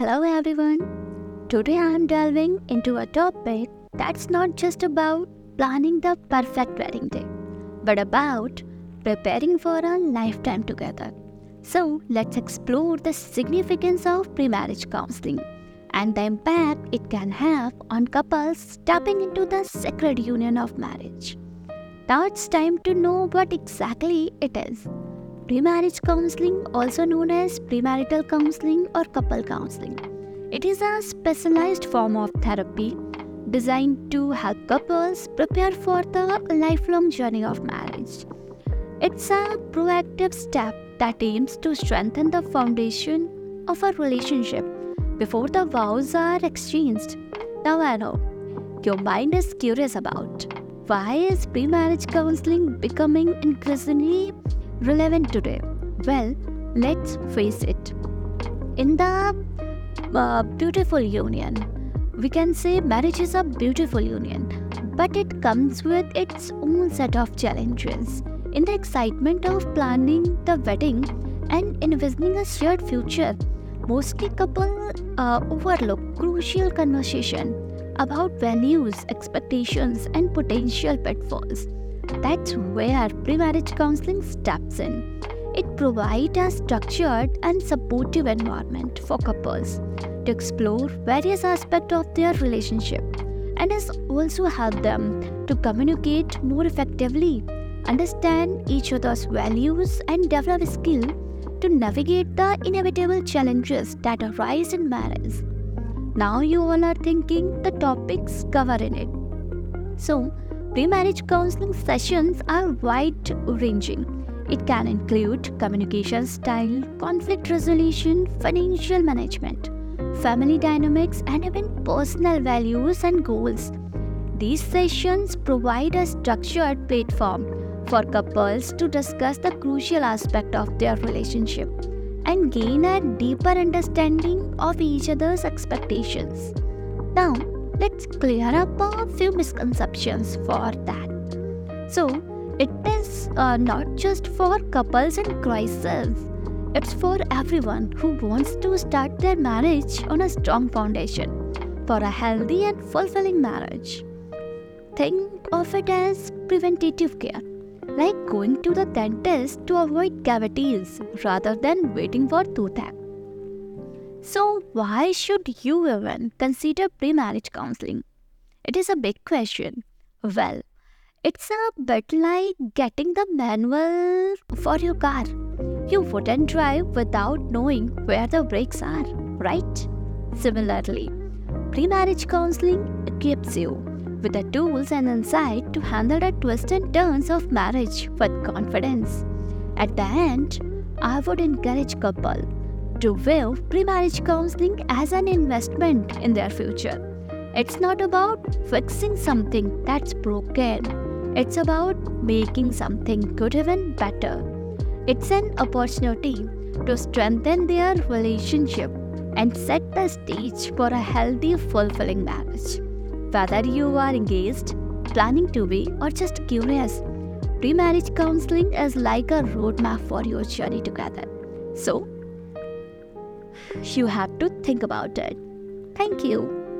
Hello everyone. Today I am delving into a topic that's not just about planning the perfect wedding day, but about preparing for a lifetime together. So, let's explore the significance of pre-marriage counseling and the impact it can have on couples stepping into the sacred union of marriage. Now it's time to know what exactly it is. Pre-marriage counseling, also known as premarital counseling or couple counseling. It is a specialized form of therapy designed to help couples prepare for the lifelong journey of marriage. It's a proactive step that aims to strengthen the foundation of a relationship before the vows are exchanged. Now I know your mind is curious about why is pre-marriage counseling becoming increasingly relevant today? Well, let's face it. In the uh, beautiful union, we can say marriage is a beautiful union, but it comes with its own set of challenges. In the excitement of planning the wedding and envisioning a shared future, mostly couple uh, overlook crucial conversation about values, expectations, and potential pitfalls. That's where pre-marriage counseling steps in. It provides a structured and supportive environment for couples to explore various aspects of their relationship and has also helped them to communicate more effectively, understand each other's values, and develop skill to navigate the inevitable challenges that arise in marriage. Now you all are thinking the topics covered in it. So, Pre-marriage counseling sessions are wide-ranging. It can include communication style, conflict resolution, financial management, family dynamics, and even personal values and goals. These sessions provide a structured platform for couples to discuss the crucial aspect of their relationship and gain a deeper understanding of each other's expectations. Now, let's clear up a few misconceptions for that. So, it is uh, not just for couples in crisis, it's for everyone who wants to start their marriage on a strong foundation for a healthy and fulfilling marriage. Think of it as preventative care, like going to the dentist to avoid cavities rather than waiting for toothache. So, why should you even consider pre marriage counseling? It is a big question. Well, it's a bit like getting the manual for your car. You wouldn't drive without knowing where the brakes are, right? Similarly, pre marriage counseling equips you with the tools and insight to handle the twists and turns of marriage with confidence. At the end, I would encourage couple to view pre-marriage counseling as an investment in their future. It's not about fixing something that's broken. It's about making something good even better. It's an opportunity to strengthen their relationship and set the stage for a healthy, fulfilling marriage. Whether you are engaged, planning to be, or just curious, pre marriage counseling is like a roadmap for your journey together. So, you have to think about it. Thank you.